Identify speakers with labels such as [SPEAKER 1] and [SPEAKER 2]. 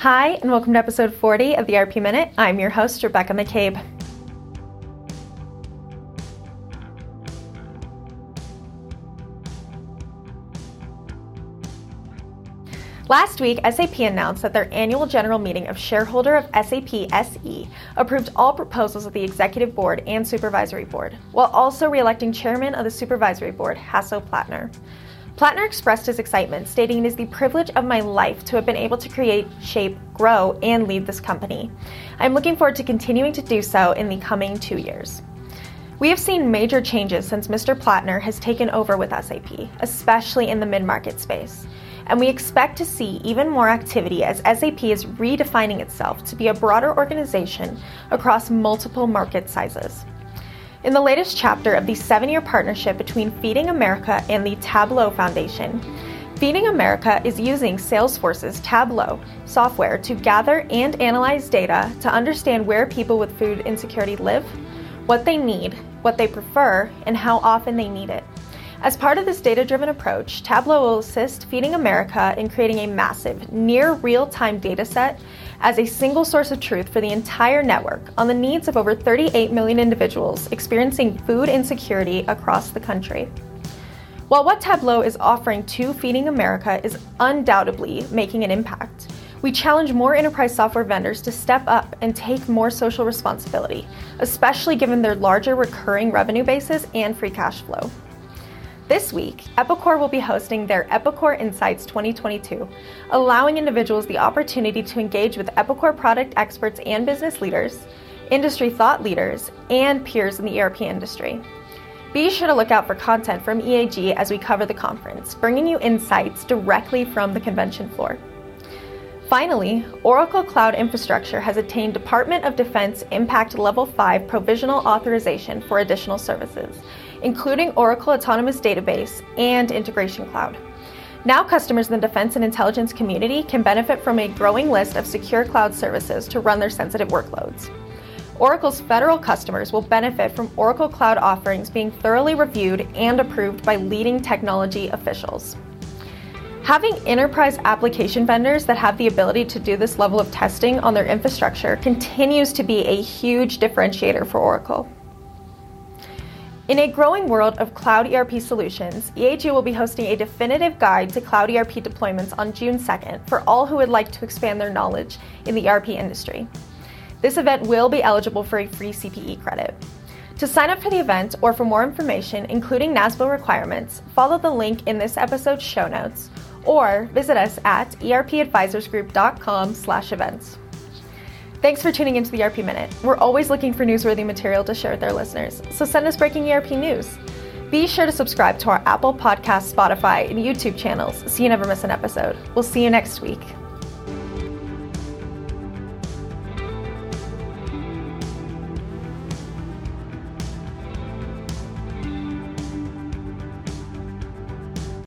[SPEAKER 1] Hi, and welcome to episode 40 of the ERP Minute. I'm your host, Rebecca McCabe. Last week, SAP announced that their annual general meeting of shareholder of SAP SE approved all proposals of the executive board and supervisory board, while also re-electing chairman of the supervisory board, Hasso Plattner. Plattner expressed his excitement, stating it is the privilege of my life to have been able to create, shape, grow, and lead this company. I'm looking forward to continuing to do so in the coming two years. We have seen major changes since Mr. Plattner has taken over with SAP, especially in the mid market space. And we expect to see even more activity as SAP is redefining itself to be a broader organization across multiple market sizes. In the latest chapter of the seven year partnership between Feeding America and the Tableau Foundation, Feeding America is using Salesforce's Tableau software to gather and analyze data to understand where people with food insecurity live, what they need, what they prefer, and how often they need it. As part of this data driven approach, Tableau will assist Feeding America in creating a massive, near real time data set as a single source of truth for the entire network on the needs of over 38 million individuals experiencing food insecurity across the country. While what Tableau is offering to Feeding America is undoubtedly making an impact, we challenge more enterprise software vendors to step up and take more social responsibility, especially given their larger recurring revenue bases and free cash flow. This week, Epicor will be hosting their Epicor Insights 2022, allowing individuals the opportunity to engage with Epicor product experts and business leaders, industry thought leaders, and peers in the ERP industry. Be sure to look out for content from EAG as we cover the conference, bringing you insights directly from the convention floor. Finally, Oracle Cloud Infrastructure has attained Department of Defense Impact Level 5 provisional authorization for additional services, including Oracle Autonomous Database and Integration Cloud. Now, customers in the defense and intelligence community can benefit from a growing list of secure cloud services to run their sensitive workloads. Oracle's federal customers will benefit from Oracle Cloud offerings being thoroughly reviewed and approved by leading technology officials. Having enterprise application vendors that have the ability to do this level of testing on their infrastructure continues to be a huge differentiator for Oracle. In a growing world of cloud ERP solutions, EAG will be hosting a definitive guide to cloud ERP deployments on June 2nd for all who would like to expand their knowledge in the ERP industry. This event will be eligible for a free CPE credit. To sign up for the event or for more information, including NASBA requirements, follow the link in this episode's show notes or visit us at erpadvisorsgroup.com slash events. Thanks for tuning into the ERP Minute. We're always looking for newsworthy material to share with our listeners, so send us breaking ERP news. Be sure to subscribe to our Apple Podcast, Spotify, and YouTube channels so you never miss an episode. We'll see you next week.